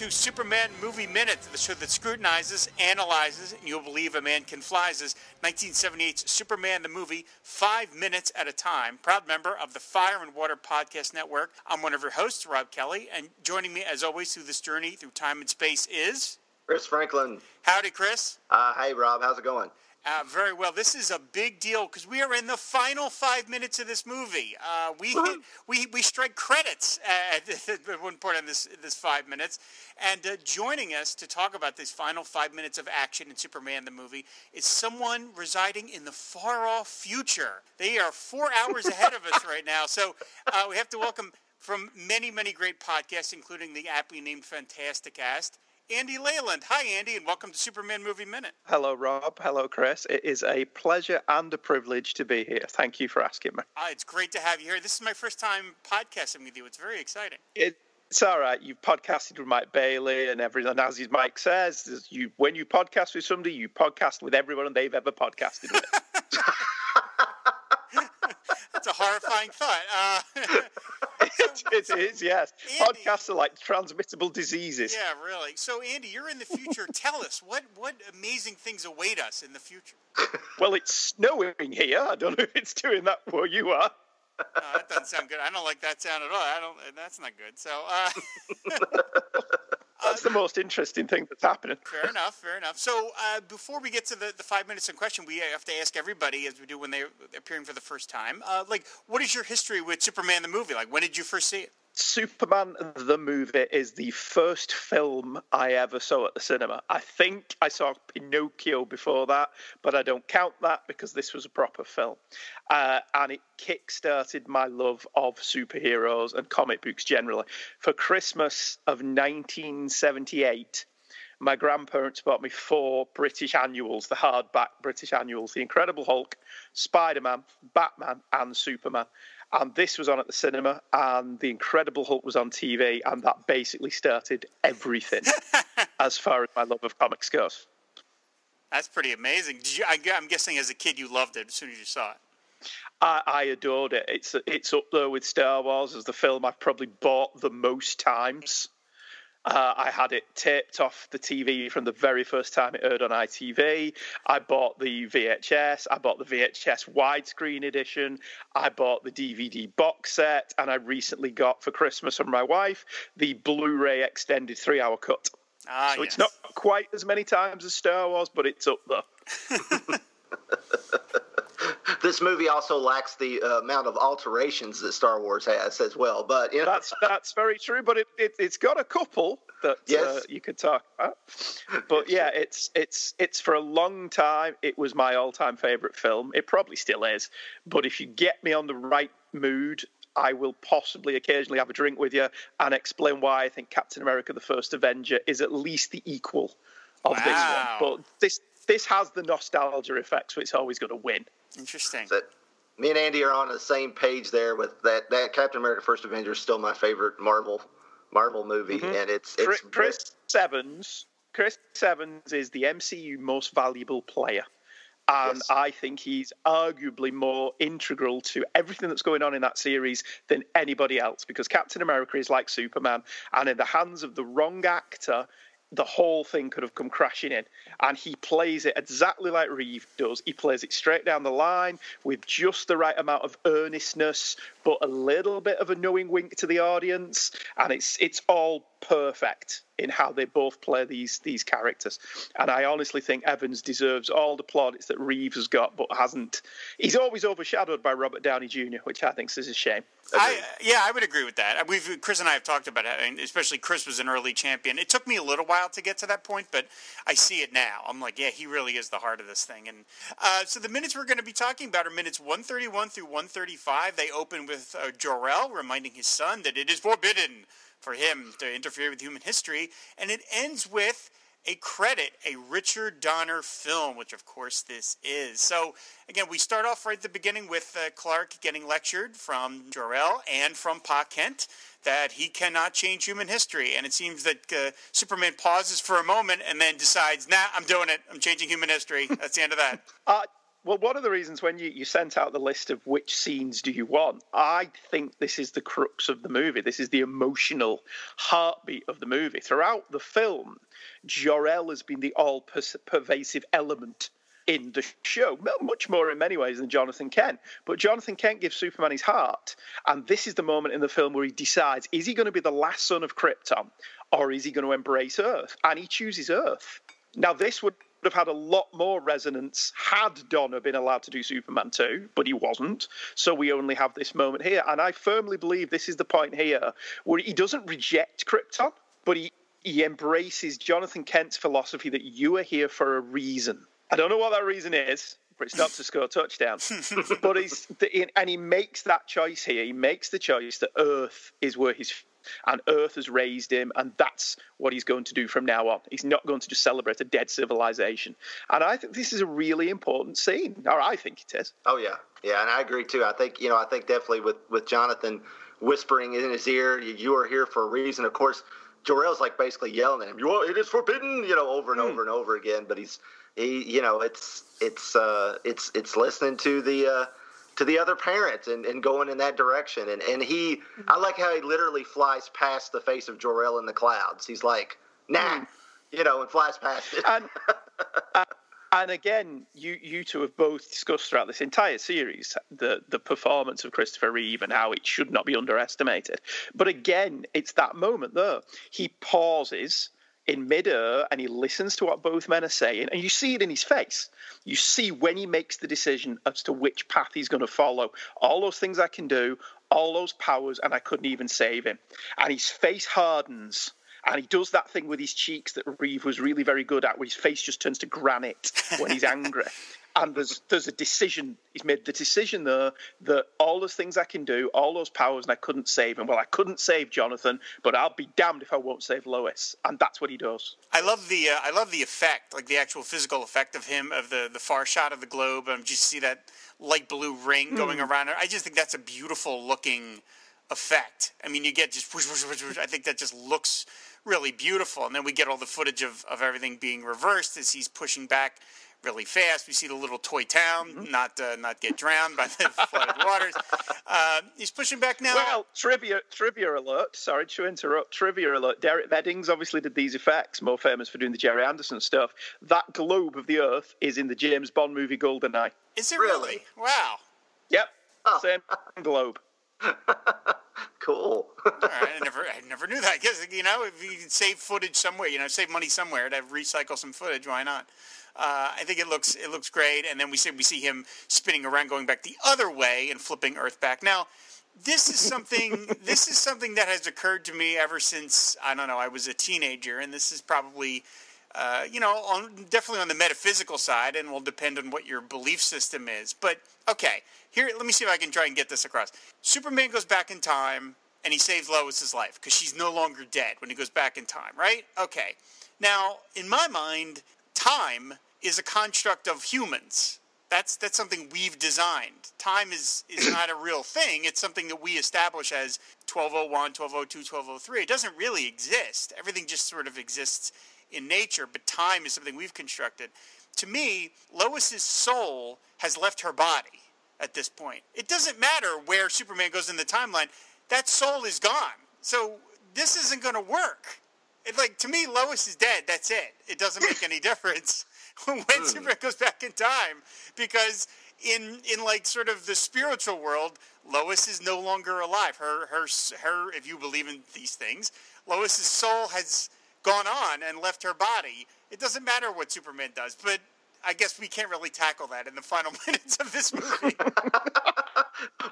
to Superman Movie Minute, the show that scrutinizes, analyzes, and you'll believe a man can flies 1978's Superman the movie, five minutes at a time. Proud member of the Fire and Water Podcast Network. I'm one of your hosts, Rob Kelly, and joining me as always through this journey through time and space is Chris Franklin. Howdy, Chris. Uh, hey, Rob. How's it going? Uh, very well. This is a big deal because we are in the final five minutes of this movie. Uh, we hit, we we strike credits at, at, one point in this this five minutes, and uh, joining us to talk about this final five minutes of action in Superman the movie is someone residing in the far off future. They are four hours ahead of us right now, so uh, we have to welcome from many many great podcasts, including the aptly named Fantasticast. Andy Leyland. Hi, Andy, and welcome to Superman Movie Minute. Hello, Rob. Hello, Chris. It is a pleasure and a privilege to be here. Thank you for asking me. Uh, it's great to have you here. This is my first time podcasting with you. It's very exciting. It, it's all right. You've podcasted with Mike Bailey and everyone. As Mike says, you when you podcast with somebody, you podcast with everyone they've ever podcasted with. That's a horrifying thought. Uh, it is, yes. Andy, Podcasts are like transmittable diseases. Yeah, really. So, Andy, you're in the future. Tell us what what amazing things await us in the future. Well, it's snowing here. I don't know if it's doing that where you are. That doesn't sound good. I don't like that sound at all. I don't. That's not good. So. Uh, that's the most interesting thing that's happening. Fair enough, fair enough. So uh, before we get to the, the five minutes in question, we have to ask everybody, as we do when they're appearing for the first time, uh, like, what is your history with Superman the movie? Like, when did you first see it? Superman the movie is the first film I ever saw at the cinema. I think I saw Pinocchio before that, but I don't count that because this was a proper film. Uh, and it kick-started my love of superheroes and comic books generally. For Christmas of 1978, my grandparents bought me four British annuals, the hardback British annuals The Incredible Hulk, Spider Man, Batman, and Superman and this was on at the cinema, and The Incredible Hulk was on TV, and that basically started everything as far as my love of comics goes. That's pretty amazing. You, I, am guessing as a kid you loved it as soon as you saw it. I, I adored it. It's it's up there with Star Wars as the film I've probably bought the most times. Uh, I had it taped off the TV from the very first time it aired on ITV. I bought the VHS. I bought the VHS widescreen edition. I bought the DVD box set. And I recently got for Christmas from my wife the Blu ray extended three hour cut. Ah, so yes. it's not quite as many times as Star Wars, but it's up there. this movie also lacks the uh, amount of alterations that Star Wars has as well. But you know. that's that's very true. But it, it has got a couple that uh, yes. uh, you could talk about. But yeah, it's it's it's for a long time. It was my all-time favorite film. It probably still is. But if you get me on the right mood. I will possibly occasionally have a drink with you and explain why I think Captain America: The First Avenger is at least the equal of wow. this one. But this this has the nostalgia effect, so it's always going to win. Interesting. So, me and Andy are on the same page there with that. That Captain America: First Avenger is still my favorite Marvel Marvel movie, mm-hmm. and it's, it's Chris, Chris Evans. Chris Evans is the MCU most valuable player. And yes. I think he's arguably more integral to everything that's going on in that series than anybody else because Captain America is like Superman. And in the hands of the wrong actor, the whole thing could have come crashing in. And he plays it exactly like Reeve does. He plays it straight down the line with just the right amount of earnestness, but a little bit of a knowing wink to the audience. And it's it's all perfect in how they both play these these characters. And I honestly think Evans deserves all the plaudits that Reeves has got, but hasn't. He's always overshadowed by Robert Downey Jr., which I think is a shame. I, yeah, I would agree with that. We've Chris and I have talked about it, and especially Chris was an early champion. It took me a little while to get to that point, but I see it now. I'm like, yeah, he really is the heart of this thing. And uh, so the minutes we're going to be talking about are minutes 131 through 135. They open with uh, Jor-El reminding his son that it is forbidden for him to interfere with human history. And it ends with a credit, a Richard Donner film, which of course this is. So again, we start off right at the beginning with uh, Clark getting lectured from Jor-El and from Pa Kent that he cannot change human history. And it seems that uh, Superman pauses for a moment and then decides, nah, I'm doing it. I'm changing human history. That's the end of that. Uh, well, one of the reasons when you, you sent out the list of which scenes do you want, I think this is the crux of the movie. This is the emotional heartbeat of the movie. Throughout the film, Jor-El has been the all pervasive element in the show, much more in many ways than Jonathan Kent. But Jonathan Kent gives Superman his heart, and this is the moment in the film where he decides: is he going to be the last son of Krypton, or is he going to embrace Earth? And he chooses Earth. Now, this would have had a lot more resonance had Donner been allowed to do Superman 2, but he wasn't. So we only have this moment here. And I firmly believe this is the point here where he doesn't reject Krypton, but he, he embraces Jonathan Kent's philosophy that you are here for a reason. I don't know what that reason is, but it's not to score a touchdown. but he's and he makes that choice here. He makes the choice that Earth is where his and Earth has raised him, and that's what he's going to do from now on. He's not going to just celebrate a dead civilization. And I think this is a really important scene, or I think it is. Oh yeah, yeah, and I agree too. I think you know, I think definitely with with Jonathan whispering in his ear, "You are here for a reason." Of course, Jor-El's like basically yelling at him, "You are, it is forbidden," you know, over and mm. over and over again. But he's he, you know, it's it's uh, it's it's listening to the. Uh, to the other parents and, and going in that direction. And and he, I like how he literally flies past the face of Jor-El in the clouds. He's like, nah, mm. you know, and flies past it. And, uh, and again, you you two have both discussed throughout this entire series the the performance of Christopher Reeve and how it should not be underestimated. But again, it's that moment though. He pauses in midair and he listens to what both men are saying, and you see it in his face. You see when he makes the decision as to which path he's going to follow. All those things I can do, all those powers, and I couldn't even save him. And his face hardens. And he does that thing with his cheeks that Reeve was really very good at, where his face just turns to granite when he's angry and there's there's a decision. He's made the decision there that all those things I can do, all those powers, and I couldn't save him. Well, I couldn't save Jonathan, but I'll be damned if I won't save Lois, and that's what he does. I love the uh, I love the effect, like the actual physical effect of him, of the the far shot of the globe, and just see that light blue ring going mm. around it. I just think that's a beautiful looking effect. I mean, you get just whoosh, whoosh, whoosh, I think that just looks really beautiful. And then we get all the footage of, of everything being reversed as he's pushing back really fast. We see the little toy town mm-hmm. not uh, not get drowned by the flooded waters. Uh, he's pushing back now. Well, trivia trivia alert. Sorry to interrupt. Trivia alert. Derek Meddings obviously did these effects, more famous for doing the Gerry Anderson stuff. That globe of the Earth is in the James Bond movie Goldeneye. Is it really? really? Wow. Yep. Oh. Same globe. cool. All right, I never, I never knew that. Because you know, if you can save footage somewhere, you know, save money somewhere to recycle some footage, why not? Uh, I think it looks it looks great, and then we see we see him spinning around, going back the other way, and flipping Earth back. Now, this is something this is something that has occurred to me ever since I don't know I was a teenager, and this is probably. Uh, you know, on, definitely on the metaphysical side, and will depend on what your belief system is. But okay, here, let me see if I can try and get this across. Superman goes back in time, and he saves Lois's life because she's no longer dead when he goes back in time, right? Okay. Now, in my mind, time is a construct of humans. That's that's something we've designed. Time is is not a real thing. It's something that we establish as 1201, 1202, 1203. It doesn't really exist. Everything just sort of exists in nature, but time is something we've constructed. To me, Lois's soul has left her body at this point. It doesn't matter where Superman goes in the timeline. That soul is gone. So this isn't going to work. It, like to me, Lois is dead. That's it. It doesn't make any difference when hmm. Superman goes back in time because in in like sort of the spiritual world, Lois is no longer alive. Her her her. If you believe in these things, Lois's soul has gone on and left her body. It doesn't matter what Superman does, but I guess we can't really tackle that in the final minutes of this movie.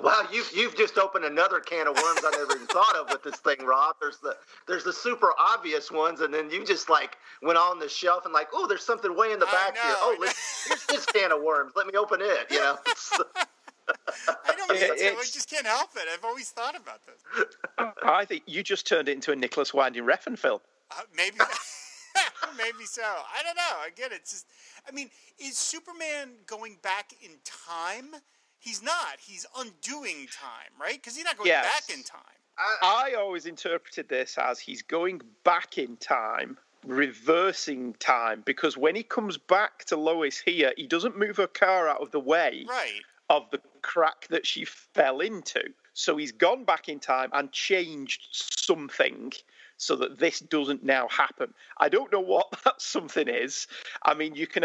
wow, you've you've just opened another can of worms I never even thought of with this thing, Rob. There's the there's the super obvious ones, and then you just like went on the shelf and like, oh, there's something way in the back here. Oh, here's this can of worms. Let me open it. You know. I don't mean to. I just can't help it. I've always thought about this. I think you just turned it into a Nicolas Winding Refn film. Uh, maybe. Maybe so. I don't know. Again, it's just. I mean, is Superman going back in time? He's not. He's undoing time, right? Because he's not going yes. back in time. I, I always interpreted this as he's going back in time reversing time because when he comes back to Lois here, he doesn't move her car out of the way Right. of the crack that she fell into. So he's gone back in time and changed something so that this doesn't now happen. I don't know what that something is. I mean, you can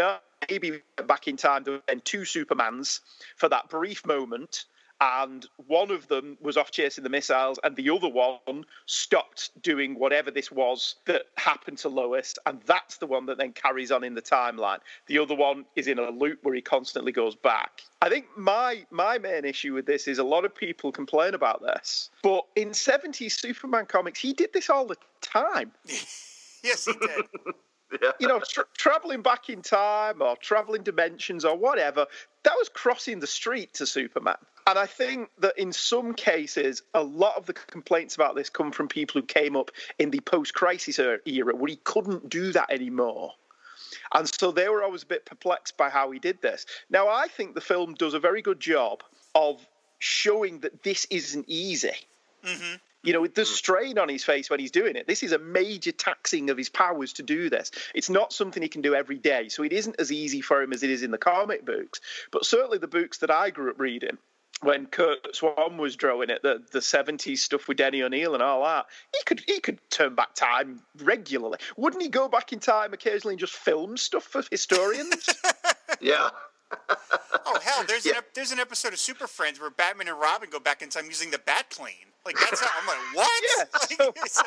maybe back in time to then two Supermans for that brief moment. And one of them was off chasing the missiles, and the other one stopped doing whatever this was that happened to Lois. And that's the one that then carries on in the timeline. The other one is in a loop where he constantly goes back. I think my my main issue with this is a lot of people complain about this, but in 70s Superman comics, he did this all the time. Yes, he did. Yeah. You know, tra- traveling back in time or traveling dimensions or whatever, that was crossing the street to Superman. And I think that in some cases, a lot of the complaints about this come from people who came up in the post crisis era where he couldn't do that anymore. And so they were always a bit perplexed by how he did this. Now, I think the film does a very good job of showing that this isn't easy. hmm You know, the hmm. strain on his face when he's doing it. This is a major taxing of his powers to do this. It's not something he can do every day. So it isn't as easy for him as it is in the comic books. But certainly the books that I grew up reading, when Curt Swan was drawing it, the, the 70s stuff with Denny O'Neil and all that, he could he could turn back time regularly. Wouldn't he go back in time occasionally and just film stuff for historians? Yeah. Oh hell, there's Yeah. an ep- there's an episode of Super Friends where Batman and Robin go back in time using the Bat plane. Like that's how I'm like, what? Yeah, Like, so-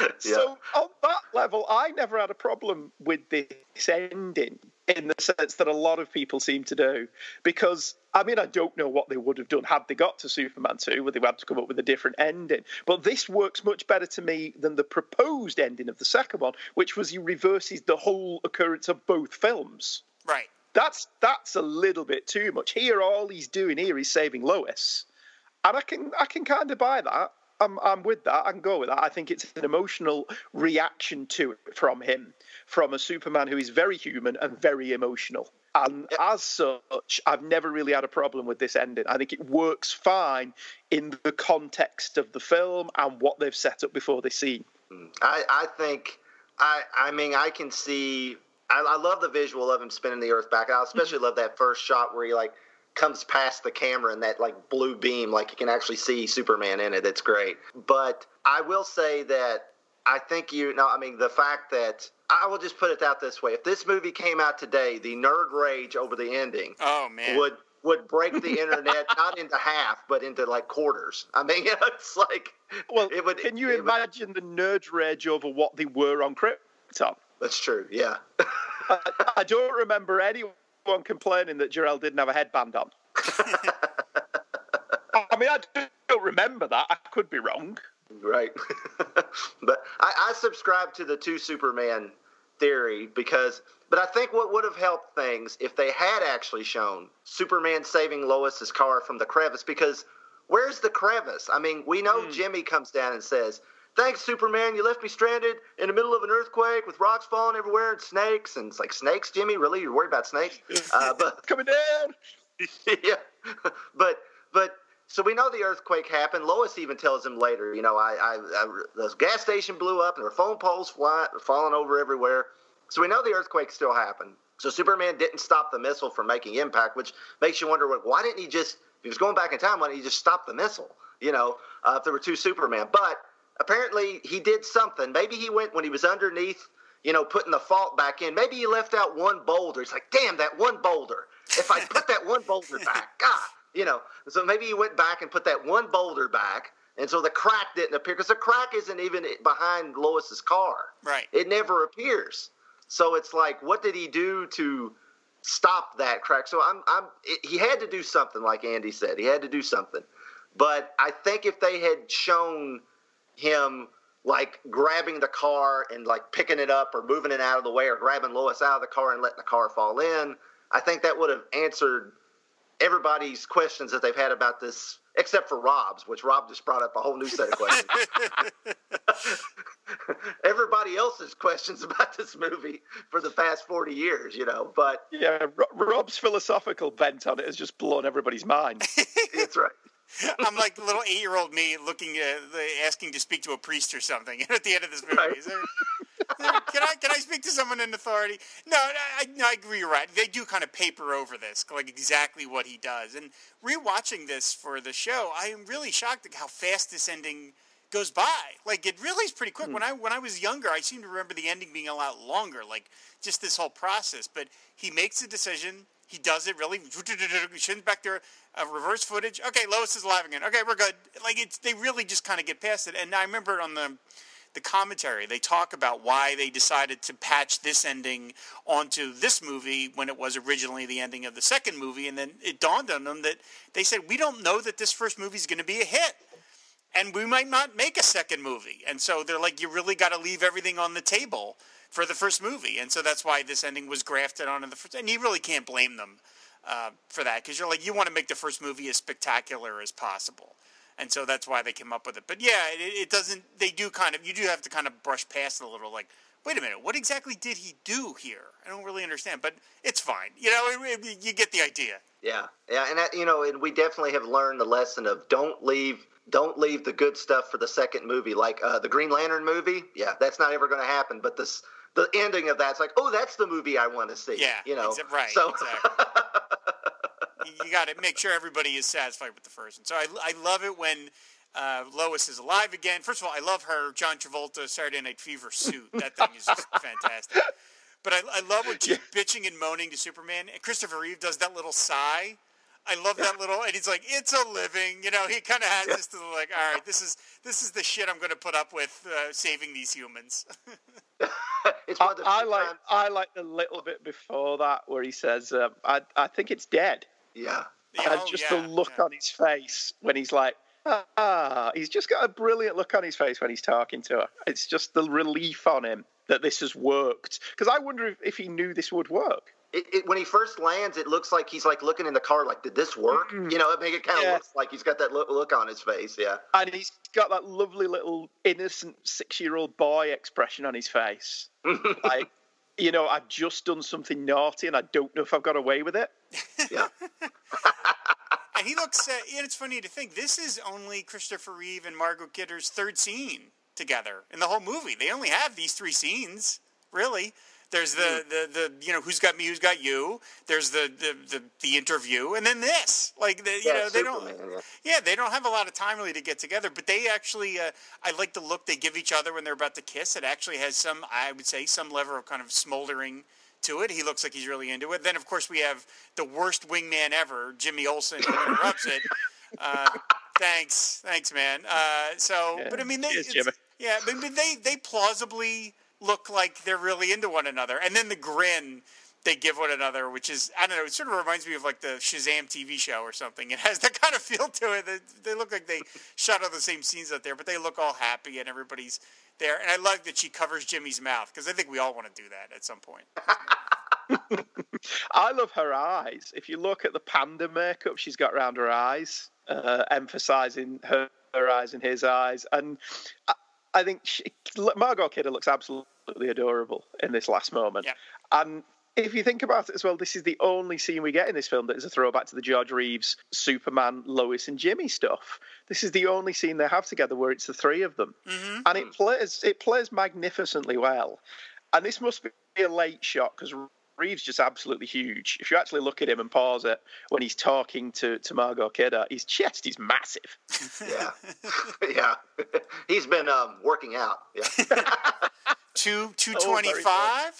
Yeah. So on that level, I never had a problem with this ending in the sense that a lot of people seem to do. Because I mean, I don't know what they would have done had they got to Superman 2, where they had to come up with a different ending. But this works much better to me than the proposed ending of the second one, which was he reverses the whole occurrence of both films. Right. That's that's a little bit too much. Here, all he's doing here is saving Lois, and I can I can kind of buy that. I'm I'm with that. I can go with that. I think it's an emotional reaction to it from him, from a Superman who is very human and very emotional. And as such, I've never really had a problem with this ending. I think it works fine in the context of the film and what they've set up before this scene. Mm. I, I think I I mean I can see I, I love the visual of him spinning the earth back. I especially mm-hmm. love that first shot where he like comes past the camera and that like blue beam, like you can actually see Superman in it. It's great. But I will say that I think you know, I mean the fact that I will just put it out this way. If this movie came out today, the nerd rage over the ending Oh man. would would break the internet not into half but into like quarters. I mean, it's like Well, it would can you it would- imagine the nerd rage over what they were on Krypton? That's true. Yeah. I, I don't remember anyone complaining that Jor-El didn't have a headband on. I mean, I don't remember that. I could be wrong. Right. but I, I subscribe to the two Superman theory because, but I think what would have helped things if they had actually shown Superman saving Lois's car from the crevice because where's the crevice? I mean, we know hmm. Jimmy comes down and says, Thanks, Superman. You left me stranded in the middle of an earthquake with rocks falling everywhere and snakes. And it's like, Snakes, Jimmy? Really? You're worried about snakes? Uh, but Coming down. yeah, but but so we know the earthquake happened. Lois even tells him later, you know, I, I, I the gas station blew up and there were phone poles fly, falling over everywhere. So we know the earthquake still happened. So Superman didn't stop the missile from making impact, which makes you wonder, what, why didn't he just? If he was going back in time, why didn't he just stop the missile? You know, uh, if there were two Superman, but apparently he did something. Maybe he went when he was underneath. You know, putting the fault back in. Maybe he left out one boulder. He's like, damn, that one boulder. If I put that one boulder back, God, you know. So maybe he went back and put that one boulder back, and so the crack didn't appear because the crack isn't even behind Lois's car. Right. It never appears. So it's like, what did he do to stop that crack? So I'm, I'm. It, he had to do something, like Andy said. He had to do something. But I think if they had shown him like grabbing the car and like picking it up or moving it out of the way or grabbing Lois out of the car and letting the car fall in, I think that would have answered everybody's questions that they've had about this, except for Rob's, which Rob just brought up a whole new set of questions. Everybody else's questions about this movie for the past 40 years, you know, but Yeah, Rob's philosophical bent on it has just blown everybody's mind. it's right. I'm like little eight year old me looking at, asking to speak to a priest or something at the end of this movie. Right. There, can I can I speak to someone in authority? No, I, I agree. You're right. They do kind of paper over this, like exactly what he does. And rewatching this for the show, I am really shocked at how fast this ending goes by. Like it really is pretty quick. Mm. When I when I was younger, I seem to remember the ending being a lot longer. Like just this whole process. But he makes a decision. He does it really. Shins back there, uh, reverse footage. Okay, Lois is alive again. Okay, we're good. Like it's they really just kind of get past it. And I remember on the the commentary they talk about why they decided to patch this ending onto this movie when it was originally the ending of the second movie and then it dawned on them that they said we don't know that this first movie is going to be a hit and we might not make a second movie. And so they're like, you really got to leave everything on the table for the first movie. And so that's why this ending was grafted onto the first. And you really can't blame them uh, for that because you're like, you want to make the first movie as spectacular as possible. And so that's why they came up with it. But yeah, it, it doesn't, they do kind of, you do have to kind of brush past it a little like, wait a minute, what exactly did he do here? I don't really understand, but it's fine. You know, it, it, you get the idea. Yeah, yeah, and that, you know, and we definitely have learned the lesson of don't leave don't leave the good stuff for the second movie, like uh, the Green Lantern movie. Yeah, that's not ever going to happen. But this, the ending of that's like, oh, that's the movie I want to see. Yeah, you know, right. So. Exactly. you got to make sure everybody is satisfied with the first one. So I, I love it when uh, Lois is alive again. First of all, I love her John Travolta Saturday Night Fever suit. That thing is just fantastic. But I, I love when she's yeah. bitching and moaning to Superman. And Christopher Reeve does that little sigh I love that little, and he's like, "It's a living," you know. He kind of has yeah. this little like, "All right, this is this is the shit I'm going to put up with uh, saving these humans." it's I, I like times. I like the little bit before that where he says, um, "I I think it's dead." Yeah, and oh, just yeah, the look yeah. on his face when he's like, "Ah," he's just got a brilliant look on his face when he's talking to her. It's just the relief on him that this has worked. Because I wonder if, if he knew this would work it, it, when he first lands, it looks like he's like looking in the car, like, did this work? Mm-hmm. You know, it make it kind of yeah. looks like he's got that look, look on his face. Yeah, and he's got that lovely little innocent six-year-old boy expression on his face, like, you know, I've just done something naughty, and I don't know if I've got away with it. Yeah. and he looks. Uh, and it's funny to think this is only Christopher Reeve and Margot Kidder's third scene together in the whole movie. They only have these three scenes, really. There's the, hmm. the, the you know who's got me, who's got you. There's the the, the, the interview, and then this. Like the, you yeah, know they Superman, don't. Yeah. yeah. they don't have a lot of time really to get together, but they actually. Uh, I like the look they give each other when they're about to kiss. It actually has some, I would say, some level of kind of smoldering to it. He looks like he's really into it. Then of course we have the worst wingman ever, Jimmy Olsen, who interrupts it. Uh, thanks, thanks, man. Uh, so, yeah. but I mean, they, yeah, but, but they they plausibly look like they're really into one another. And then the grin they give one another, which is I don't know. It sort of reminds me of like the Shazam TV show or something. It has that kind of feel to it. They, they look like they shot all the same scenes out there, but they look all happy and everybody's there. And I love that she covers Jimmy's mouth because I think we all want to do that at some point. I love her eyes. If you look at the panda makeup she's got around her eyes, uh, emphasizing her, her eyes and his eyes, and I, I think she, Margot Kidder looks absolutely adorable in this last moment. Yeah. And if you think about it as well, this is the only scene we get in this film that is a throwback to the George Reeves Superman, Lois, and Jimmy stuff. This is the only scene they have together where it's the three of them, mm-hmm. and it plays it plays magnificently well. And this must be a late shot because Reeves just absolutely huge. If you actually look at him and pause it when he's talking to, to Margot Kidder, his chest is massive. yeah, yeah. He's been um, working out. Yeah. Two two twenty five.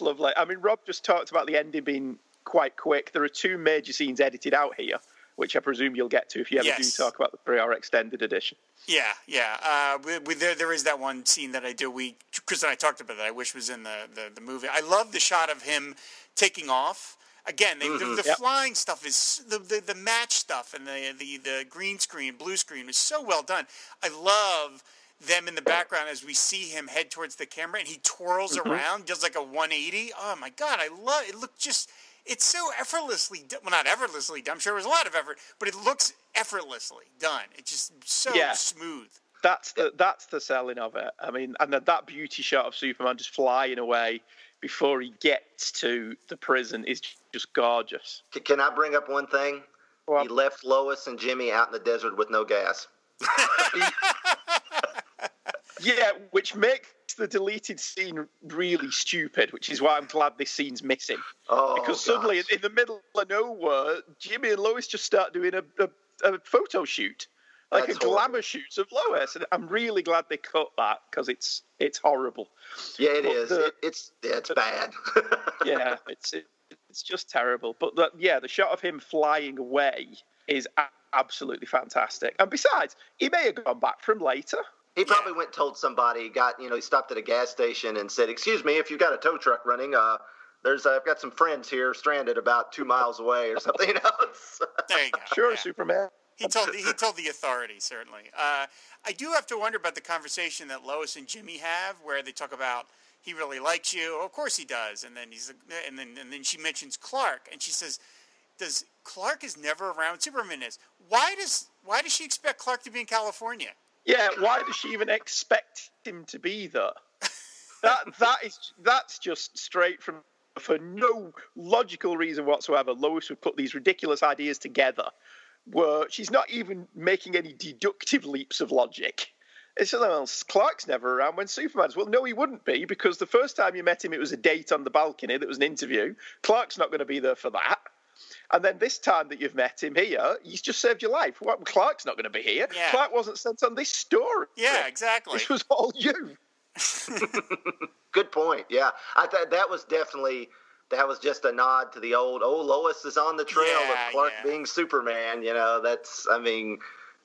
Lovely. I mean, Rob just talked about the ending being quite quick. There are two major scenes edited out here which I presume you'll get to if you ever yes. do talk about the three-hour extended edition. Yeah, yeah. Uh, we, we, there, there is that one scene that I do. We Chris and I talked about that. I wish was in the, the, the movie. I love the shot of him taking off. Again, they, mm-hmm. the, the yep. flying stuff is the, the, the match stuff and the, the the green screen, blue screen is so well done. I love them in the background as we see him head towards the camera and he twirls mm-hmm. around, does like a 180. Oh my god, I love it. Looked just it's so effortlessly well not effortlessly done i'm sure it was a lot of effort but it looks effortlessly done it's just so yeah. smooth That's the that's the selling of it. I mean, and that beauty shot of Superman just flying away before he gets to the prison is just gorgeous. Can I bring up one thing? Well, he left Lois and Jimmy out in the desert with no gas. yeah, which makes the deleted scene really stupid, which is why I'm glad this scene's missing. Oh, because suddenly, in the middle of nowhere, Jimmy and Lois just start doing a, a, a photo shoot like That's a glamour horrible. shoot of Lois, and I'm really glad they cut that because it's it's horrible. Yeah, it but is. The, it, it's yeah, it's bad. yeah, it's it, it's just terrible. But the, yeah, the shot of him flying away is absolutely fantastic. And besides, he may have gone back from later. He probably yeah. went and told somebody. Got you know, he stopped at a gas station and said, "Excuse me, if you've got a tow truck running, uh, there's uh, I've got some friends here stranded about two miles away or something else." there you go. Sure, yeah. Superman. He told he told the authority certainly. Uh, I do have to wonder about the conversation that Lois and Jimmy have, where they talk about he really likes you. of course he does. And then he's and then and then she mentions Clark, and she says, "Does Clark is never around? Superman is. Why does why does she expect Clark to be in California? Yeah, why does she even expect him to be there? that that is that's just straight from for no logical reason whatsoever. Lois would put these ridiculous ideas together where she's not even making any deductive leaps of logic. It's something else. Clark's never around when Superman's. Well, no, he wouldn't be because the first time you met him, it was a date on the balcony. That was an interview. Clark's not going to be there for that. And then this time that you've met him here, he's just saved your life. What, Clark's not going to be here. Yeah. Clark wasn't sent on this story. Yeah, exactly. This was all you. Good point. Yeah, I thought that was definitely that was just a nod to the old oh Lois is on the trail yeah, of Clark yeah. being Superman. You know, that's I mean,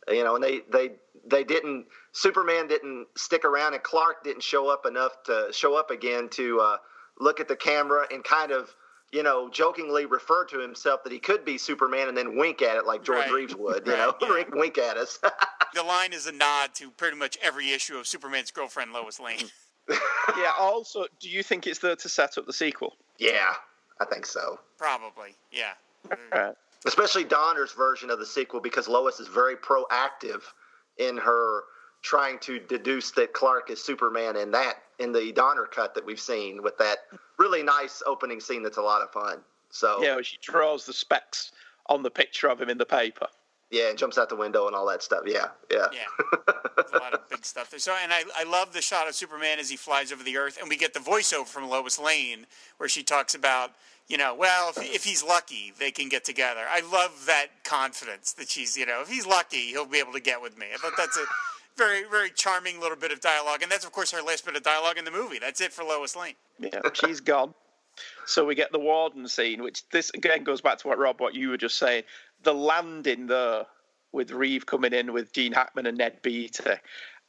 you know, and they they they didn't Superman didn't stick around and Clark didn't show up enough to show up again to uh, look at the camera and kind of you know, jokingly refer to himself that he could be Superman and then wink at it like George right. Reeves would, you right, know, yeah. wink, wink at us. the line is a nod to pretty much every issue of Superman's girlfriend, Lois Lane. yeah, also, do you think it's there to set up the sequel? Yeah, I think so. Probably, yeah. Especially Donner's version of the sequel because Lois is very proactive in her trying to deduce that Clark is Superman in that in the Donner cut that we've seen with that really nice opening scene that's a lot of fun. So Yeah, she draws the specs on the picture of him in the paper. Yeah, and jumps out the window and all that stuff. Yeah, yeah. Yeah. There's a lot of big stuff there. So, and I, I love the shot of Superman as he flies over the Earth, and we get the voiceover from Lois Lane where she talks about, you know, well, if, if he's lucky, they can get together. I love that confidence that she's, you know, if he's lucky, he'll be able to get with me. I thought that's a very, very charming little bit of dialogue, and that's of course her last bit of dialogue in the movie. That's it for Lois Lane. Yeah, she's gone. So we get the warden scene, which this again goes back to what Rob, what you were just saying. The landing there with Reeve coming in with Gene Hackman and Ned Beatty,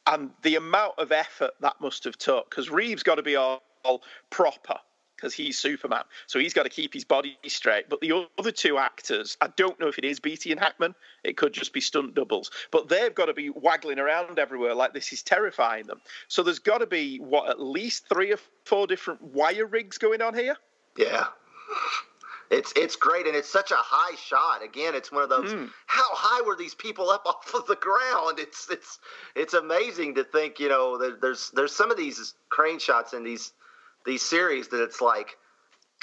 and the amount of effort that must have took because Reeve's got to be all, all proper because he's Superman, so he's got to keep his body straight. But the other two actors, I don't know if it is Beatty and Hackman. It could just be stunt doubles, but they've got to be waggling around everywhere like this is terrifying them. So there's got to be what at least three or four different wire rigs going on here. Yeah. It's it's great and it's such a high shot. Again, it's one of those. Mm. How high were these people up off of the ground? It's it's it's amazing to think. You know, there's there's some of these crane shots in these these series that it's like,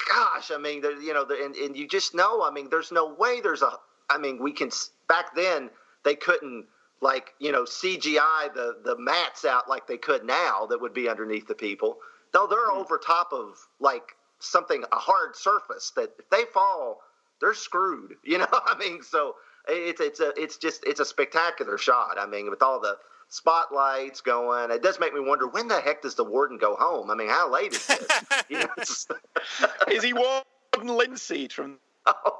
gosh, I mean, you know, and and you just know. I mean, there's no way there's a. I mean, we can back then they couldn't like you know CGI the the mats out like they could now that would be underneath the people. Though they're mm. over top of like something a hard surface that if they fall, they're screwed. You know, I mean, so it's it's a it's just it's a spectacular shot. I mean, with all the spotlights going, it does make me wonder when the heck does the warden go home? I mean, how late is it? you know, is he warden linseed from? Oh.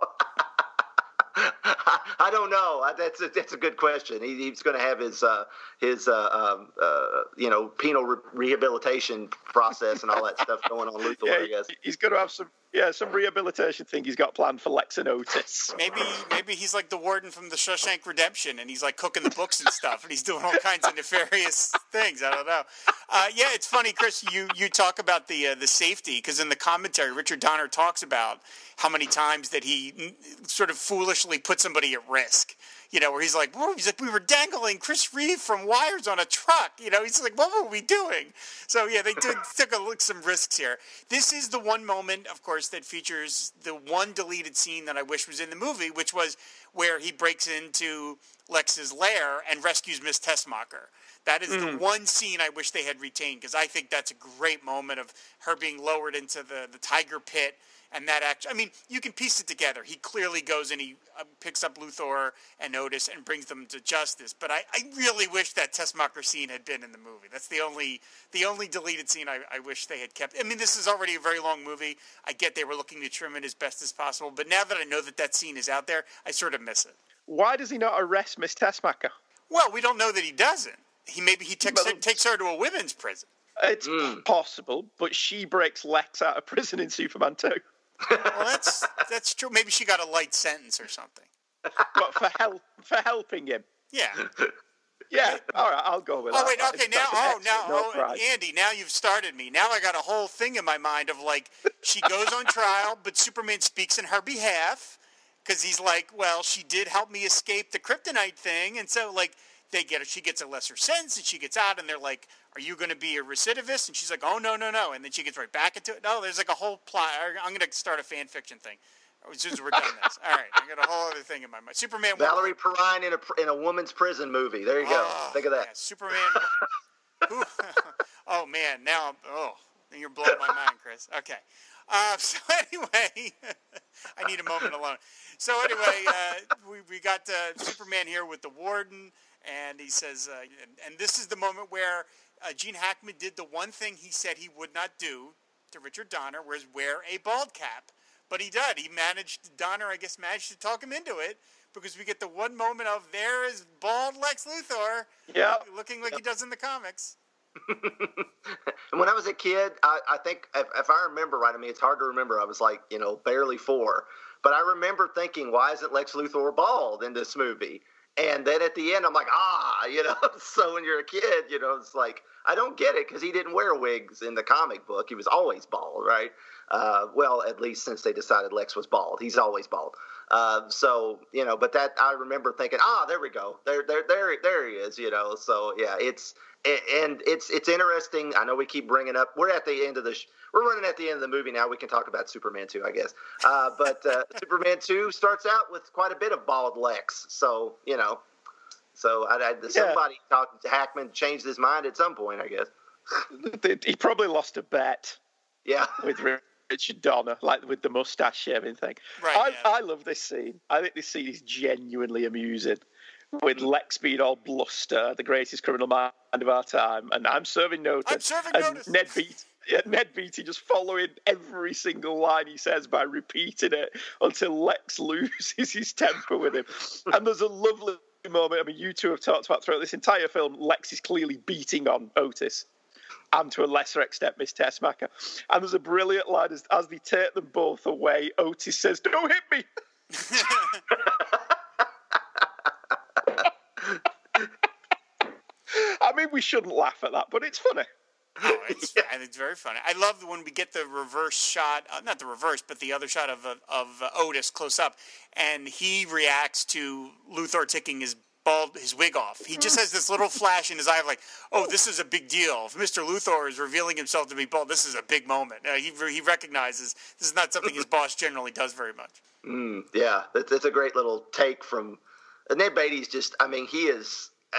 I don't know. That's a, that's a good question. He, he's going to have his uh, his uh, um, uh, you know penal re- rehabilitation process and all that stuff going on Luthor. Yeah, I guess he's going to have some yeah, some rehabilitation thing he's got planned for Lex and Otis. Maybe maybe he's like the warden from the Shawshank Redemption, and he's like cooking the books and stuff, and he's doing all kinds of nefarious things. I don't know. Uh, yeah, it's funny, Chris. You you talk about the uh, the safety because in the commentary, Richard Donner talks about how many times that he sort of foolishly put put at risk. You know, where he's like, Whoa, he's like, we were dangling Chris Reeve from wires on a truck. You know, he's like, what were we doing? So yeah, they took, took a look some risks here. This is the one moment, of course, that features the one deleted scene that I wish was in the movie, which was where he breaks into Lex's lair and rescues Miss Tessmacher. That is mm-hmm. the one scene I wish they had retained because I think that's a great moment of her being lowered into the, the tiger pit and that actually, I mean, you can piece it together. He clearly goes and he uh, picks up Luthor and Otis and brings them to justice. But I, I really wish that Tessmacher scene had been in the movie. That's the only the only deleted scene I, I wish they had kept. I mean, this is already a very long movie. I get they were looking to trim it as best as possible, but now that I know that that scene is out there, I sort of miss it. Why does he not arrest Miss Tessmacher? Well, we don't know that he doesn't. He maybe he takes, takes her to a women's prison. It's mm. possible, but she breaks Lex out of prison in Superman 2 well, that's that's true. Maybe she got a light sentence or something. But for help for helping him. Yeah. Yeah. All right, I'll go with oh, that. Oh wait, okay. Now, oh now, oh, Andy, now you've started me. Now I got a whole thing in my mind of like she goes on trial, but Superman speaks in her behalf because he's like, well, she did help me escape the kryptonite thing, and so like they get her, she gets a lesser sentence, and she gets out, and they're like, are you going to be a recidivist? And she's like, oh, no, no, no. And then she gets right back into it. No, there's like a whole plot. I'm going to start a fan fiction thing. As soon as we're done this. All right. I got a whole other thing in my mind. Superman. Valerie Perrine in a, in a woman's prison movie. There you go. Oh, Think of that. Yeah, Superman. oh, man. Now, oh, you're blowing my mind, Chris. Okay. Uh, so anyway, I need a moment alone. So anyway, uh, we, we got uh, Superman here with the warden, and he says, uh, and, and, this is the moment where uh, Gene Hackman did the one thing he said he would not do to Richard Donner, was wear a bald cap. But he did. He managed, Donner, I guess, managed to talk him into it because we get the one moment of there is bald Lex Luthor yep. looking like yep. he does in the comics. and when I was a kid, I, I think, if, if, I remember right, I mean, it's hard to remember. I was like, you know, barely four. But I remember thinking, why isn't Lex Luthor bald in this movie? And then at the end, I'm like, ah, you know. so when you're a kid, you know, it's like I don't get it because he didn't wear wigs in the comic book. He was always bald, right? Uh, well, at least since they decided Lex was bald, he's always bald. Uh, so you know, but that I remember thinking, ah, there we go, there, there, there, there he is. You know, so yeah, it's and it's it's interesting. I know we keep bringing up. We're at the end of the. Sh- we're running at the end of the movie now. We can talk about Superman two, I guess. Uh, but uh, Superman two starts out with quite a bit of bald Lex. So you know, so I, I, somebody yeah. talked Hackman changed his mind at some point, I guess. he probably lost a bet. Yeah, with Richard Donner, like with the mustache shaving thing. Right. I, yeah. I love this scene. I think this scene is genuinely amusing with hmm. Lex being all bluster, the greatest criminal mind of our time, and I'm serving notice. I'm serving and notice. Ned Beat. Yeah, Ned Beatty just following every single line he says by repeating it until Lex loses his temper with him. and there's a lovely moment. I mean, you two have talked about throughout this entire film. Lex is clearly beating on Otis, and to a lesser extent, Miss Tessmacher. And there's a brilliant line as, as they take them both away. Otis says, "Don't hit me." I mean, we shouldn't laugh at that, but it's funny. Oh, it's yeah. it's very funny. I love when we get the reverse shot, uh, not the reverse, but the other shot of of uh, Otis close up, and he reacts to Luthor taking his bald his wig off. He just has this little flash in his eye, of like, "Oh, this is a big deal. If Mister Luthor is revealing himself to be bald, this is a big moment." Uh, he he recognizes this is not something his boss generally does very much. Mm, yeah, that's, that's a great little take from And Ned Beatty's. Just, I mean, he is. I,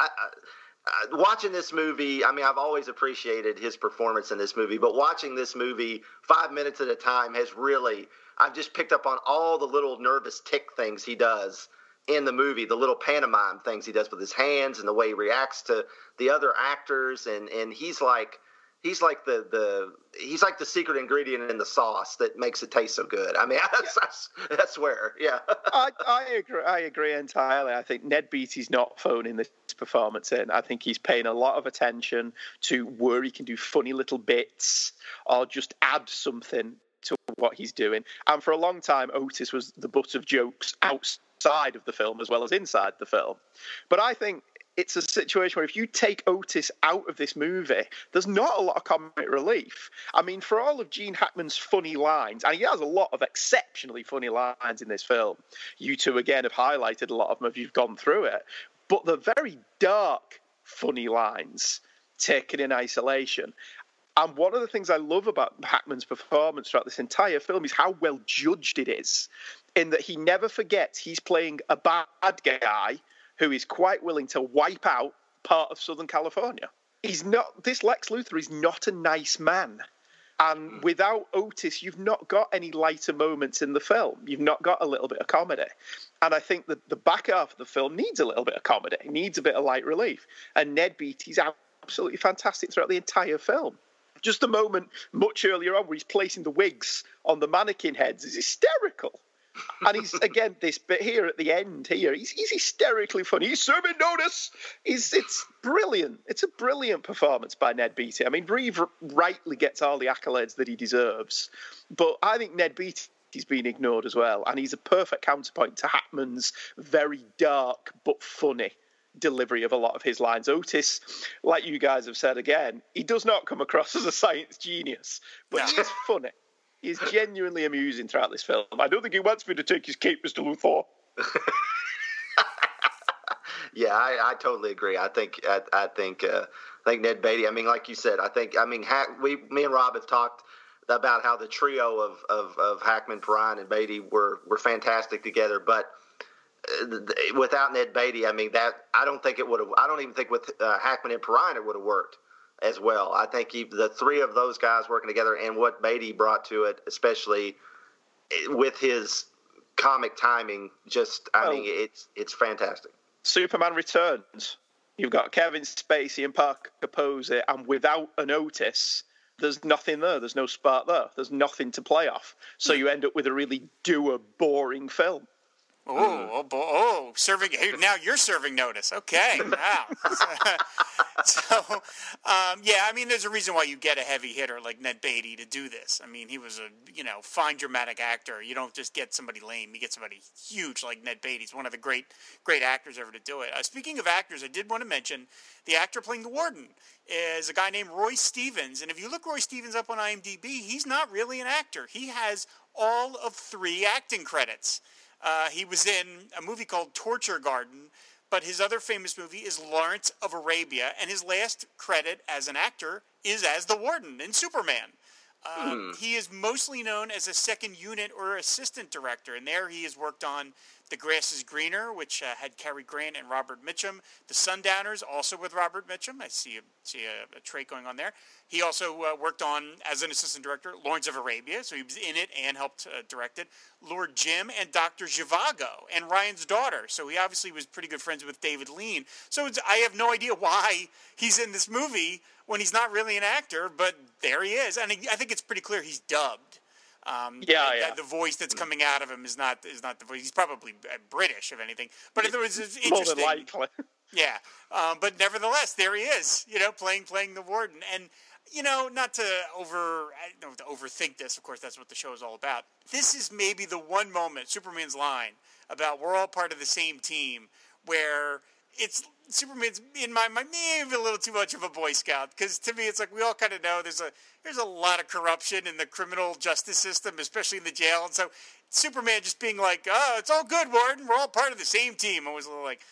I, I, watching this movie, I mean, I've always appreciated his performance in this movie, but watching this movie five minutes at a time has really, I've just picked up on all the little nervous tick things he does in the movie, the little pantomime things he does with his hands and the way he reacts to the other actors. And, and he's like, he's like the the he's like the secret ingredient in the sauce that makes it taste so good. I mean, that's yeah. that's, where, yeah. I, I agree. I agree entirely. I think Ned Beatty's not phoning this performance in. I think he's paying a lot of attention to where he can do funny little bits or just add something to what he's doing. And for a long time, Otis was the butt of jokes outside of the film as well as inside the film. But I think it's a situation where if you take Otis out of this movie, there's not a lot of comic relief. I mean, for all of Gene Hackman's funny lines, and he has a lot of exceptionally funny lines in this film. You two again have highlighted a lot of them if you've gone through it, but the very dark, funny lines taken in isolation. And one of the things I love about Hackman's performance throughout this entire film is how well judged it is, in that he never forgets he's playing a bad guy who is quite willing to wipe out part of Southern California. He's not, this Lex Luthor is not a nice man. And hmm. without Otis, you've not got any lighter moments in the film. You've not got a little bit of comedy. And I think that the back half of the film needs a little bit of comedy, it needs a bit of light relief. And Ned Beatty's absolutely fantastic throughout the entire film. Just a moment much earlier on where he's placing the wigs on the mannequin heads is hysterical and he's again this bit here at the end here. He's, he's hysterically funny. He's serving notice. He's it's brilliant. It's a brilliant performance by Ned Beatty. I mean, Reeve rightly gets all the accolades that he deserves, but I think Ned Beatty he's been ignored as well. And he's a perfect counterpoint to Hackman's very dark but funny delivery of a lot of his lines. Otis, like you guys have said again, he does not come across as a science genius, but he's funny. He's genuinely amusing throughout this film. I don't think he wants me to take his cape, Mr. Luthor. yeah, I, I, totally agree. I think I, I think uh, I think Ned Beatty. I mean, like you said, I think I mean Hack, we me and Rob have talked about how the trio of of, of Hackman, Perrine, and Beatty were were fantastic together, but uh, without Ned Beatty, I mean that I don't think it would have. I don't even think with uh, Hackman and Perrine it would have worked as well. I think he, the three of those guys working together and what Beatty brought to it, especially eh, with his comic timing, just I oh. mean it's it's fantastic. Superman Returns. You've got Kevin Spacey and Parker Posey, and without an Otis, there's nothing there. There's no spark there. There's nothing to play off. So hmm. you end up with a really dour, boring film. Oh, oh, oh, serving. Now you're serving notice. Okay. Wow. so, um, yeah, I mean, there's a reason why you get a heavy hitter like Ned Beatty to do this. I mean, he was a, you know, fine dramatic actor. You don't just get somebody lame. You get somebody huge like Ned Beatty. He's one of the great, great actors ever to do it. Uh, speaking of actors, I did want to mention the actor playing the warden is a guy named Roy Stevens. And if you look Roy Stevens up on IMDb, he's not really an actor. He has all of three acting credits. Uh, he was in a movie called Torture Garden, but his other famous movie is Lawrence of Arabia, and his last credit as an actor is as the warden in Superman. Uh, hmm. He is mostly known as a second unit or assistant director, and there he has worked on The Grass is Greener, which uh, had Cary Grant and Robert Mitchum. The Sundowners, also with Robert Mitchum. I see a, see a, a trait going on there. He also uh, worked on, as an assistant director, Lawrence of Arabia, so he was in it and helped uh, direct it. Lord Jim and Dr. Zhivago and Ryan's daughter. So he obviously was pretty good friends with David Lean. So I have no idea why he's in this movie when he's not really an actor, but there he is. And I think it's pretty clear he's dubbed. Um, yeah, the, yeah. The voice that's coming out of him is not is not the voice. He's probably uh, British, if anything. But it was interesting, more than likely. yeah, um, but nevertheless, there he is. You know, playing playing the warden, and you know, not to over know, to overthink this. Of course, that's what the show is all about. This is maybe the one moment Superman's line about we're all part of the same team, where it's Superman's in my mind maybe a little too much of a Boy Scout because to me it's like we all kind of know there's a there's a lot of corruption in the criminal justice system, especially in the jail, and so Superman just being like, "Oh, it's all good, Warden. We're all part of the same team." I was a little like,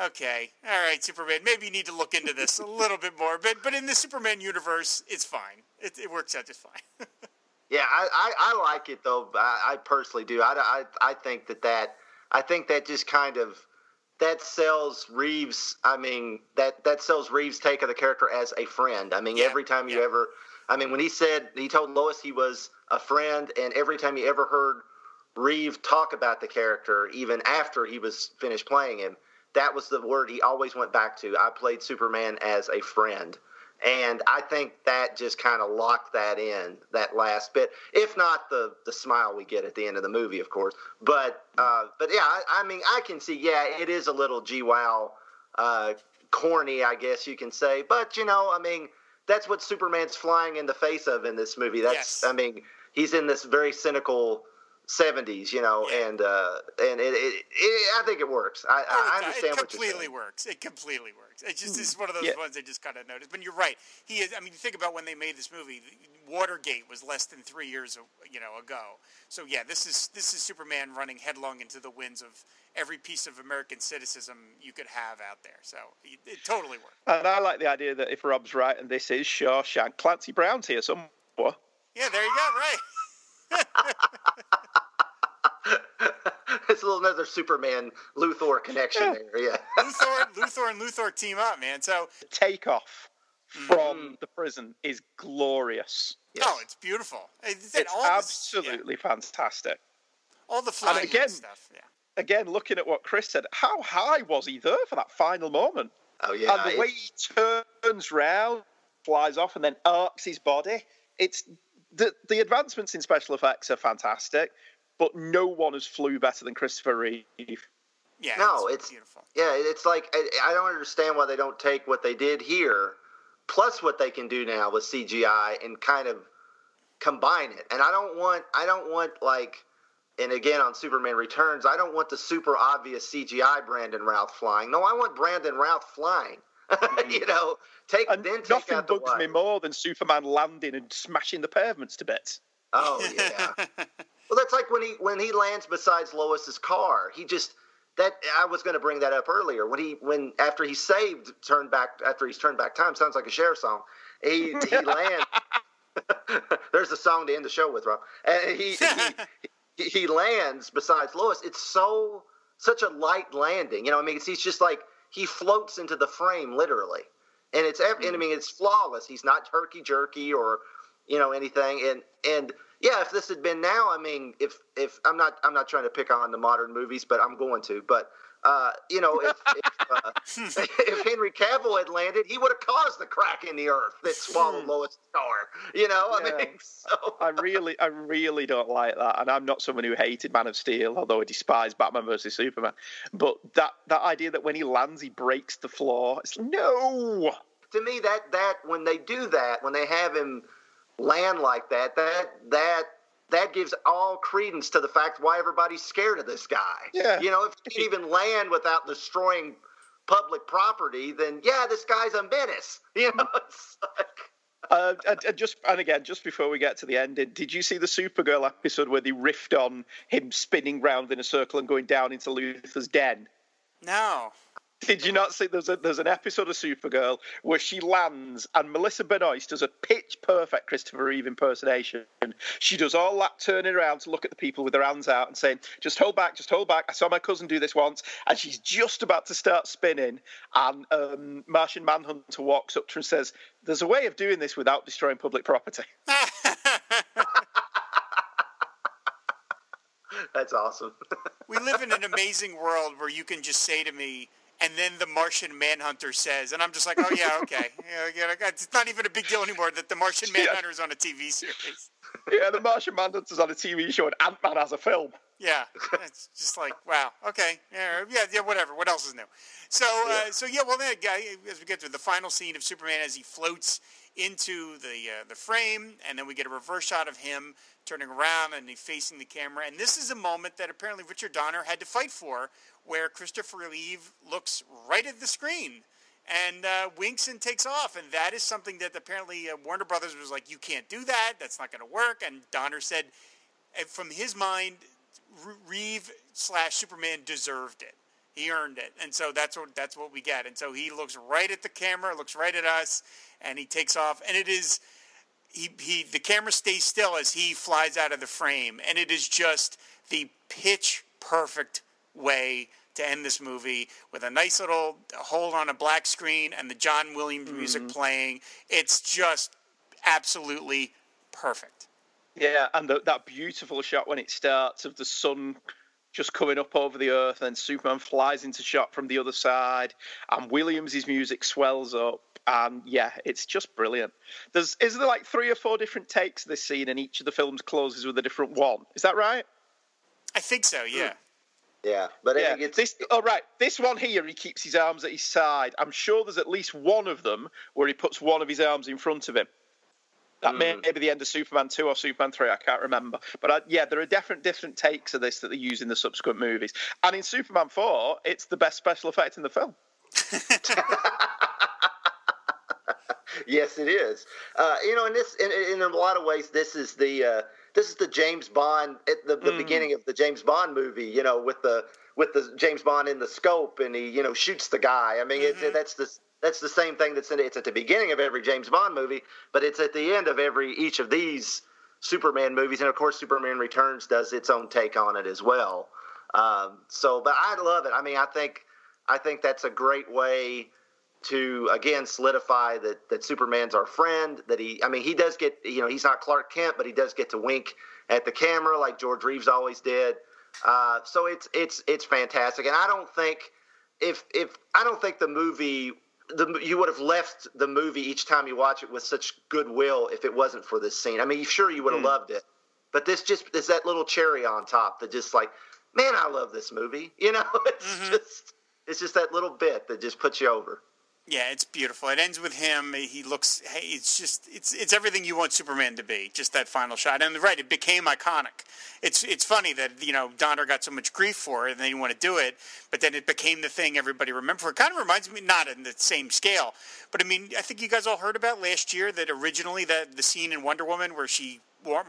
"Okay, all right, Superman. Maybe you need to look into this a little bit more." But but in the Superman universe, it's fine. It, it works out just fine. yeah, I, I, I like it though. I, I personally do. I, I I think that that I think that just kind of that sells Reeves. I mean, that that sells Reeve's take of the character as a friend. I mean, yeah, every time you yeah. ever, I mean, when he said he told Lois he was a friend, and every time you ever heard Reeve talk about the character, even after he was finished playing him, that was the word he always went back to. I played Superman as a friend. And I think that just kind of locked that in that last bit, if not the the smile we get at the end of the movie, of course. But uh, but yeah, I, I, mean, I can see, yeah, it is a little G wow, uh, corny, I guess you can say. But you know, I mean, that's what Superman's flying in the face of in this movie. That's, yes. I mean, he's in this very cynical 70s, you know, yeah. and uh, and it, it, it, I think it works. I, I understand it completely works. It completely works. It just is one of those yeah. ones I just kind of noticed. But you're right. He is. I mean, think about when they made this movie. Watergate was less than three years, you know, ago. So yeah, this is this is Superman running headlong into the winds of every piece of American cynicism you could have out there. So it, it totally works. And I like the idea that if Rob's right and this is Shawshank, Clancy Brown's here somewhere. Yeah, there you go. Right. it's a little another Superman Luthor connection yeah. there. Yeah. Luthor, Luthor, and Luthor team up, man. So takeoff from mm. the prison is glorious. Yes. Oh, it's beautiful. It's, it's absolutely yeah. fantastic. All the flying and again, stuff. Yeah. Again, looking at what Chris said, how high was he there for that final moment? Oh yeah. And the way he turns round, flies off, and then arcs his body. It's the the advancements in special effects are fantastic, but no one has flew better than Christopher Reeve. Yeah, no, it's, it's beautiful. Yeah, it's like I, I, don't understand why they don't take what they did here, plus what they can do now with CGI, and kind of combine it. And I don't want I don't want like, and again on Superman Returns, I don't want the super obvious CGI Brandon Routh flying. No, I want Brandon Routh flying. Mm-hmm. you know, take and then take nothing bugs me more than Superman landing and smashing the pavements to bits. Oh yeah. well, that's like when he when he lands beside Lois's car. He just that I was going to bring that up earlier when he when after he saved turned back after he's turned back time sounds like a Cher song. He he lands. There's a song to end the show with, Rob. And he, he he lands besides Lois. It's so such a light landing. You know, I mean, it's, he's just like he floats into the frame literally, and it's and I mean hmm. it's flawless. He's not turkey jerky or you know anything, and and yeah, if this had been now, I mean, if if I'm not I'm not trying to pick on the modern movies, but I'm going to, but. Uh, you know, if if, uh, if, Henry Cavill had landed, he would have caused the crack in the earth that swallowed hmm. Lois' star. You know, I yeah. mean, so. I really, I really don't like that, and I'm not someone who hated Man of Steel, although I despise Batman versus Superman. But that that idea that when he lands, he breaks the floor. It's no. To me, that that when they do that, when they have him land like that, that that that gives all credence to the fact why everybody's scared of this guy. Yeah. You know, if he can even land without destroying public property, then yeah, this guy's a menace. You know, it's like. Uh, and, just and again, just before we get to the end, did you see the Supergirl episode where they riffed on him spinning round in a circle and going down into Luthor's den? No. Did you not see there's a, there's an episode of Supergirl where she lands and Melissa Benoist does a pitch perfect Christopher Reeve impersonation. She does all that turning around to look at the people with her hands out and saying, "Just hold back, just hold back." I saw my cousin do this once, and she's just about to start spinning, and um, Martian Manhunter walks up to her and says, "There's a way of doing this without destroying public property." That's awesome. we live in an amazing world where you can just say to me and then the Martian Manhunter says, and I'm just like, oh yeah, okay, yeah, yeah, it's not even a big deal anymore that the Martian Manhunter is on a TV series. Yeah, the Martian Manhunter is on a TV show, and Ant Man has a film. Yeah, it's just like wow, okay, yeah, yeah, yeah, whatever. What else is new? So, uh, so yeah, well, then, as we get to the final scene of Superman as he floats into the uh, the frame, and then we get a reverse shot of him turning around and facing the camera. And this is a moment that apparently Richard Donner had to fight for, where Christopher Reeve looks right at the screen and uh, winks and takes off. And that is something that apparently uh, Warner Brothers was like, you can't do that. That's not going to work. And Donner said, from his mind, Reeve slash Superman deserved it. He earned it, and so that's what that's what we get. And so he looks right at the camera, looks right at us, and he takes off. And it is he he the camera stays still as he flies out of the frame, and it is just the pitch perfect way to end this movie with a nice little hold on a black screen and the John Williams mm-hmm. music playing. It's just absolutely perfect. Yeah, and the, that beautiful shot when it starts of the sun just coming up over the earth, and Superman flies into shot from the other side, and Williams' music swells up. And yeah, it's just brilliant. There's is there like three or four different takes of this scene, and each of the films closes with a different one. Is that right? I think so. Yeah. Hmm. Yeah, but yeah. It's... this. All oh, right, this one here, he keeps his arms at his side. I'm sure there's at least one of them where he puts one of his arms in front of him. That may, may be the end of Superman two or Superman three. I can't remember, but uh, yeah, there are different different takes of this that they use in the subsequent movies. And in Superman four, it's the best special effect in the film. yes, it is. Uh, you know, in this, in, in, a lot of ways, this is the uh, this is the James Bond at the, the mm. beginning of the James Bond movie. You know, with the with the James Bond in the scope, and he you know shoots the guy. I mean, mm-hmm. it's, that's the that's the same thing that's in it. it's at the beginning of every James Bond movie, but it's at the end of every each of these Superman movies, and of course, Superman Returns does its own take on it as well. Um, so, but I love it. I mean, I think I think that's a great way to again solidify that that Superman's our friend. That he, I mean, he does get you know he's not Clark Kent, but he does get to wink at the camera like George Reeves always did. Uh, so it's it's it's fantastic, and I don't think if if I don't think the movie the you would have left the movie each time you watch it with such goodwill if it wasn't for this scene. I mean, sure you would have mm. loved it, but this just is that little cherry on top that just like, man, I love this movie. You know, it's mm-hmm. just it's just that little bit that just puts you over. Yeah, it's beautiful. It ends with him. He looks. Hey, it's just it's it's everything you want Superman to be. Just that final shot. And right, it became iconic. It's it's funny that you know Donner got so much grief for it, and they didn't want to do it, but then it became the thing everybody remember. For it kind of reminds me, not in the same scale, but I mean, I think you guys all heard about last year that originally that the scene in Wonder Woman where she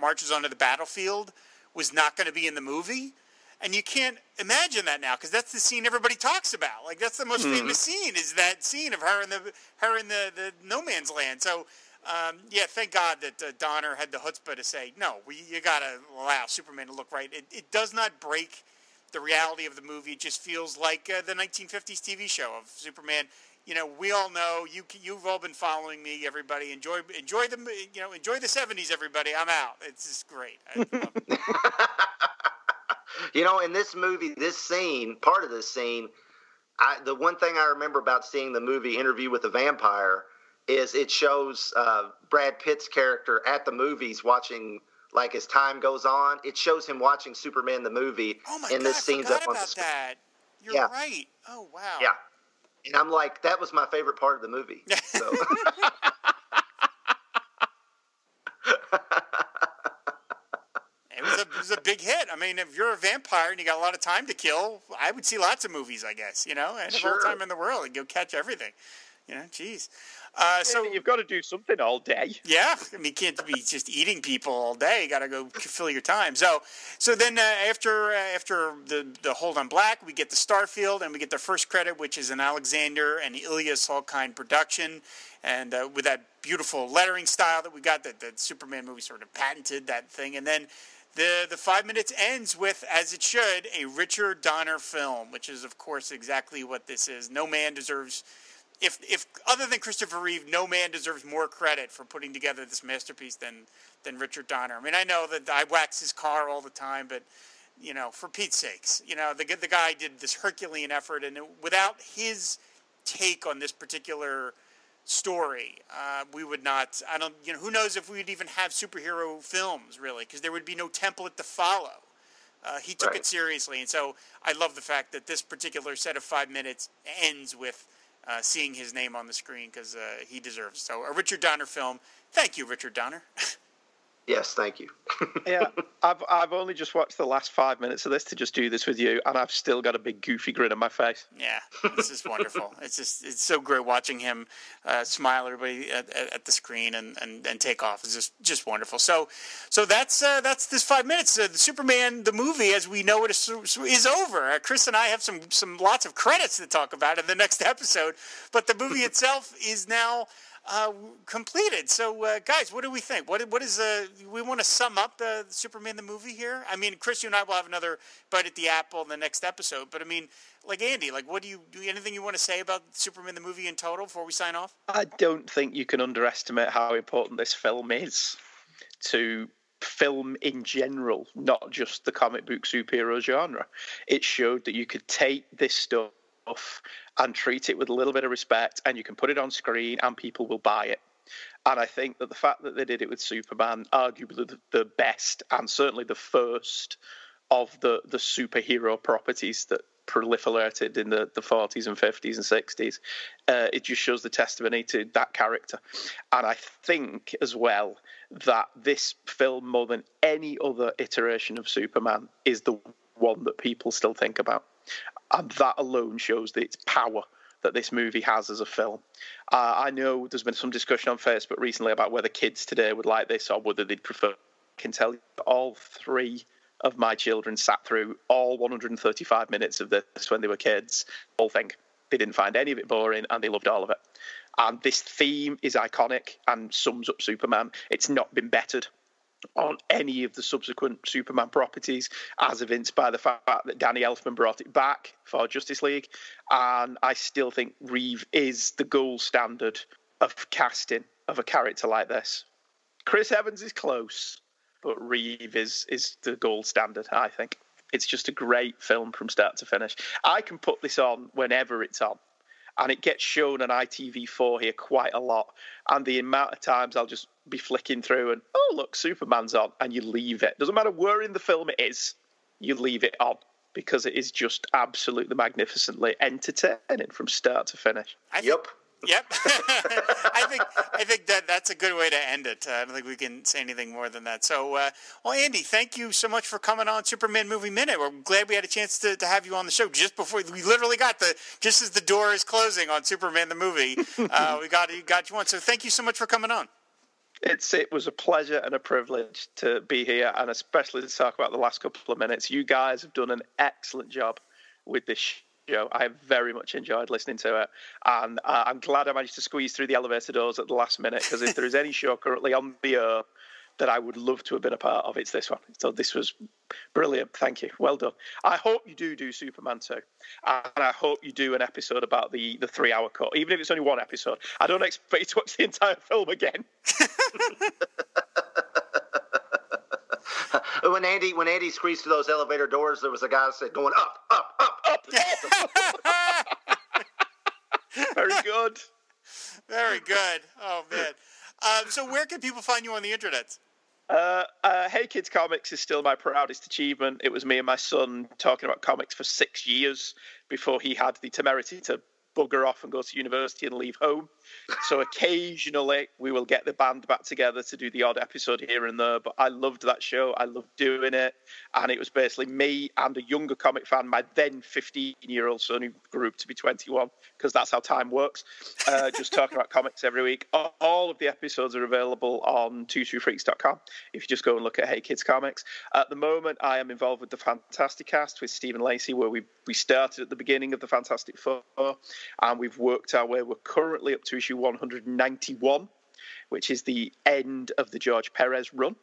marches onto the battlefield was not going to be in the movie and you can't imagine that now because that's the scene everybody talks about. Like that's the most mm-hmm. famous scene is that scene of her in the her in the, the no man's land. So um, yeah, thank God that uh, Donner had the chutzpah to say no. We you got to allow Superman to look right. It, it does not break the reality of the movie. It just feels like uh, the 1950s TV show of Superman. You know, we all know you. You've all been following me. Everybody enjoy enjoy the you know enjoy the 70s. Everybody, I'm out. It's just great. You know, in this movie, this scene, part of this scene, I, the one thing I remember about seeing the movie Interview with the Vampire is it shows uh, Brad Pitt's character at the movies watching like as time goes on. It shows him watching Superman the movie. Oh my and God, this scene's up on the screen. That. You're yeah. right. Oh wow. Yeah. And I'm like, that was my favorite part of the movie. So. was a, it was a big hit. I mean, if you're a vampire and you got a lot of time to kill, I would see lots of movies, I guess. You know, and sure. all the time in the world, and go catch everything. You know, jeez. Uh, so you've got to do something all day. Yeah, I mean, you can't be just eating people all day. You got to go fill your time. So, so then uh, after uh, after the the Hold on Black, we get the Starfield, and we get the first credit, which is an Alexander and Ilya Salkind production, and uh, with that beautiful lettering style that we got, that the Superman movie sort of patented that thing, and then the, the five minutes ends with, as it should, a Richard Donner film, which is, of course, exactly what this is. No man deserves, if, if other than Christopher Reeve, no man deserves more credit for putting together this masterpiece than, than Richard Donner. I mean, I know that I wax his car all the time, but, you know, for Pete's sakes, you know, the, the guy did this Herculean effort, and it, without his take on this particular story. Uh, we would not. I don't. You know, who knows if we'd even have superhero films really, because there would be no template to follow. Uh, he took right. it seriously, and so I love the fact that this particular set of five minutes ends with uh, seeing his name on the screen because uh, he deserves. It. So a Richard Donner film. Thank you, Richard Donner. Yes, thank you. yeah, I've I've only just watched the last five minutes of this to just do this with you, and I've still got a big goofy grin on my face. Yeah, this is wonderful. it's just it's so great watching him uh, smile everybody at, at, at, the screen and, and, and take off. It's just just wonderful. So so that's uh, that's this five minutes. Uh, the Superman the movie as we know it is, is over. Uh, Chris and I have some some lots of credits to talk about in the next episode, but the movie itself is now uh, completed. So, uh, guys, what do we think? What what is uh, we want to sum up the, the, Superman the movie here? I mean, Chris, you and I will have another bite at the apple in the next episode. But I mean, like Andy, like what do you do? Anything you want to say about Superman the movie in total before we sign off? I don't think you can underestimate how important this film is to film in general, not just the comic book superhero genre. It showed that you could take this stuff and treat it with a little bit of respect, and you can put it on screen and people will buy it. And I think that the fact that they did it with Superman, arguably the, the best and certainly the first of the, the superhero properties that proliferated in the, the 40s and 50s and 60s. Uh, it just shows the testimony to that character. And I think as well that this film, more than any other iteration of Superman, is the one that people still think about. And that alone shows that its power that this movie has as a film. Uh, I know there's been some discussion on Facebook recently about whether kids today would like this or whether they'd prefer. I can tell you all three of my children sat through all 135 minutes of this when they were kids. Whole thing. They didn't find any of it boring and they loved all of it. And this theme is iconic and sums up Superman. It's not been bettered on any of the subsequent Superman properties, as evinced by the fact that Danny Elfman brought it back for Justice League. And I still think Reeve is the gold standard of casting of a character like this. Chris Evans is close, but Reeve is is the gold standard, I think. It's just a great film from start to finish. I can put this on whenever it's on and it gets shown on ITV4 here quite a lot. And the amount of times I'll just be flicking through and oh look, Superman's on, and you leave it. Doesn't matter where in the film it is, you leave it on because it is just absolutely magnificently entertaining from start to finish. I yep. Yep, I think I think that that's a good way to end it. Uh, I don't think we can say anything more than that. So, uh, well, Andy, thank you so much for coming on Superman Movie Minute. We're glad we had a chance to, to have you on the show just before we literally got the just as the door is closing on Superman the movie. Uh, we got you got you on. So, thank you so much for coming on. It's it was a pleasure and a privilege to be here, and especially to talk about the last couple of minutes. You guys have done an excellent job with this show. I very much enjoyed listening to it, and uh, I'm glad I managed to squeeze through the elevator doors at the last minute because if there is any show currently on the air that I would love to have been a part of, it's this one. So this was brilliant. Thank you. Well done. I hope you do do Superman 2, and I hope you do an episode about the the three hour cut, even if it's only one episode. I don't expect you to watch the entire film again. when Andy when Andy squeezed through those elevator doors, there was a guy said going up, up, up. Very good. Very good. Oh man. Um, so where can people find you on the internet? Uh, uh, hey Kids Comics is still my proudest achievement. It was me and my son talking about comics for six years before he had the temerity to bugger off and go to university and leave home. So occasionally we will get the band back together to do the odd episode here and there. But I loved that show. I loved doing it. And it was basically me and a younger comic fan, my then 15 year old son who grew up to be 21, because that's how time works, uh, just talking about comics every week. All of the episodes are available on twotruefreaks.com if you just go and look at Hey Kids Comics. At the moment, I am involved with the Fantastic Cast with Stephen Lacey, where we, we started at the beginning of the Fantastic Four and we've worked our way. We're currently up to issue 191, which is the end of the George Perez run.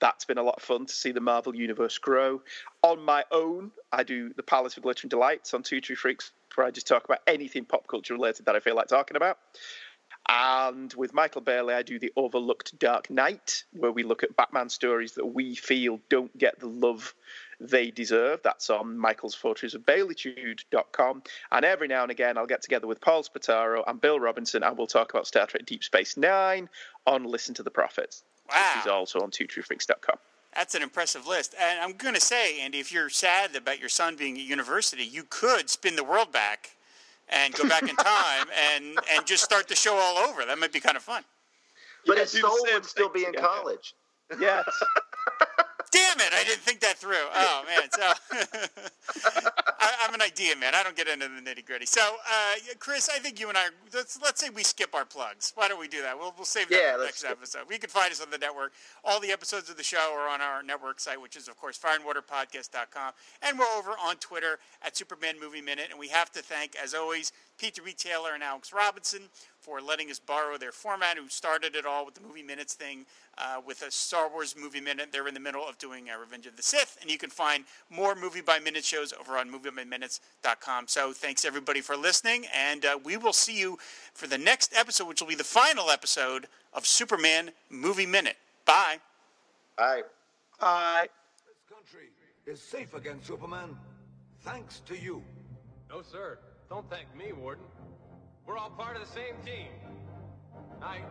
That's been a lot of fun to see the Marvel Universe grow. On my own, I do the Palace of Glitter and Delights on Two True Freaks, where I just talk about anything pop culture related that I feel like talking about. And with Michael Bailey, I do the Overlooked Dark Knight, where we look at Batman stories that we feel don't get the love they deserve. That's on Michael's Fortress of Baileytude.com. And every now and again, I'll get together with Paul Spataro and Bill Robinson, and we'll talk about Star Trek Deep Space Nine on Listen to the Prophets, wow. which is also on twotruefreaks.com. That's an impressive list. And I'm going to say, Andy, if you're sad about your son being at university, you could spin the world back and go back in time and, and just start the show all over. That might be kind of fun. But his soul would still be in college. Yes. Damn it! I didn't think that through. Oh man, so I, am an idea man. I don't get into the nitty gritty. So, uh, Chris, I think you and I let's let's say we skip our plugs. Why don't we do that? We'll we'll save that yeah, for the next skip. episode. We can find us on the network. All the episodes of the show are on our network site, which is of course fireandwaterpodcast.com, and we're over on Twitter at Superman Movie Minute. And we have to thank, as always, Pete the Retailer and Alex Robinson for letting us borrow their format, who started it all with the Movie Minutes thing uh, with a Star Wars Movie Minute. They're in the middle of doing uh, Revenge of the Sith, and you can find more Movie by Minute shows over on MovieByMinutes.com. So thanks everybody for listening, and uh, we will see you for the next episode, which will be the final episode of Superman Movie Minute. Bye. Bye. Bye. This country is safe against Superman, thanks to you. No, sir. Don't thank me, Warden. We're all part of the same team. Night.